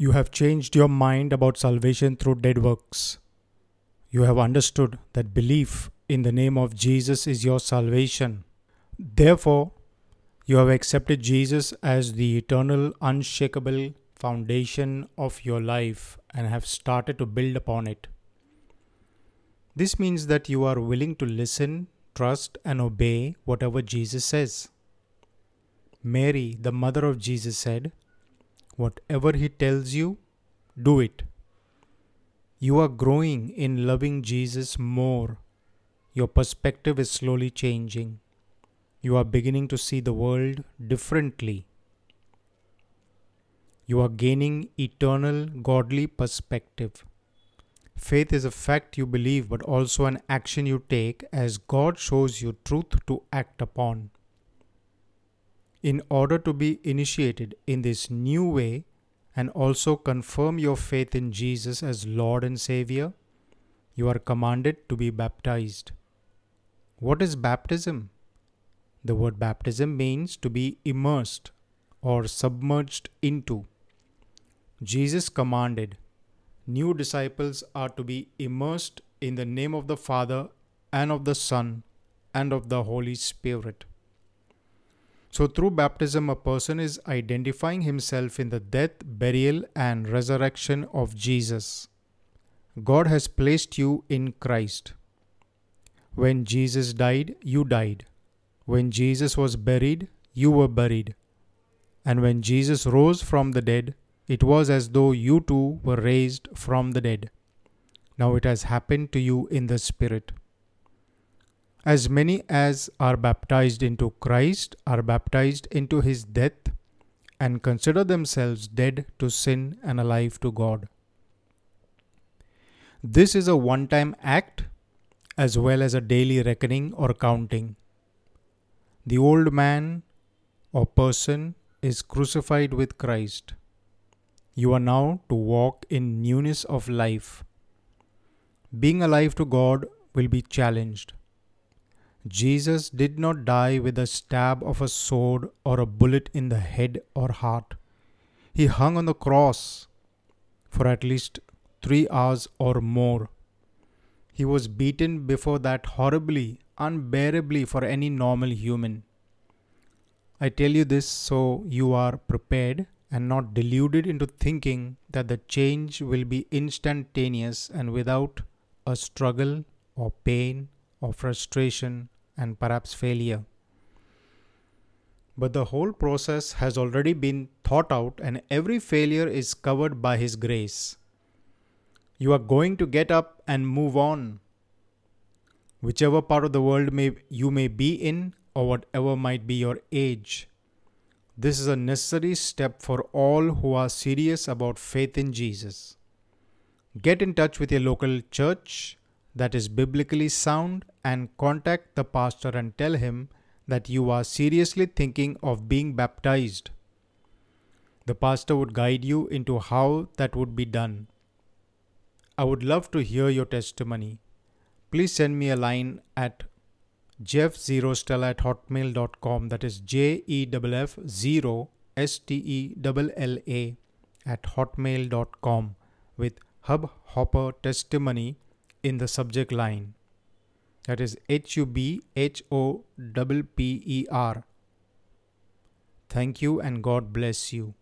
You have changed your mind about salvation through dead works. You have understood that belief in the name of Jesus is your salvation. Therefore, you have accepted Jesus as the eternal, unshakable foundation of your life and have started to build upon it. This means that you are willing to listen, trust, and obey whatever Jesus says. Mary, the mother of Jesus, said, Whatever he tells you, do it. You are growing in loving Jesus more. Your perspective is slowly changing. You are beginning to see the world differently. You are gaining eternal godly perspective. Faith is a fact you believe, but also an action you take as God shows you truth to act upon. In order to be initiated in this new way and also confirm your faith in Jesus as Lord and Savior, you are commanded to be baptized. What is baptism? The word baptism means to be immersed or submerged into. Jesus commanded, New disciples are to be immersed in the name of the Father and of the Son and of the Holy Spirit. So, through baptism, a person is identifying himself in the death, burial, and resurrection of Jesus. God has placed you in Christ. When Jesus died, you died. When Jesus was buried, you were buried. And when Jesus rose from the dead, it was as though you too were raised from the dead. Now it has happened to you in the Spirit. As many as are baptized into Christ are baptized into his death and consider themselves dead to sin and alive to God. This is a one time act as well as a daily reckoning or counting. The old man or person is crucified with Christ. You are now to walk in newness of life. Being alive to God will be challenged. Jesus did not die with a stab of a sword or a bullet in the head or heart. He hung on the cross for at least three hours or more. He was beaten before that horribly unbearably for any normal human. I tell you this so you are prepared and not deluded into thinking that the change will be instantaneous and without a struggle or pain or frustration and perhaps failure. But the whole process has already been thought out, and every failure is covered by His grace. You are going to get up and move on whichever part of the world may you may be in or whatever might be your age. This is a necessary step for all who are serious about faith in Jesus. Get in touch with your local church that is biblically sound and contact the pastor and tell him that you are seriously thinking of being baptized. The pastor would guide you into how that would be done. I would love to hear your testimony please send me a line at jeff0stella at hotmail.com. That is J E F F 0 S T E L L A at hotmail.com with Hub Hopper testimony in the subject line. That is H U B H O P P E R. Thank you and God bless you.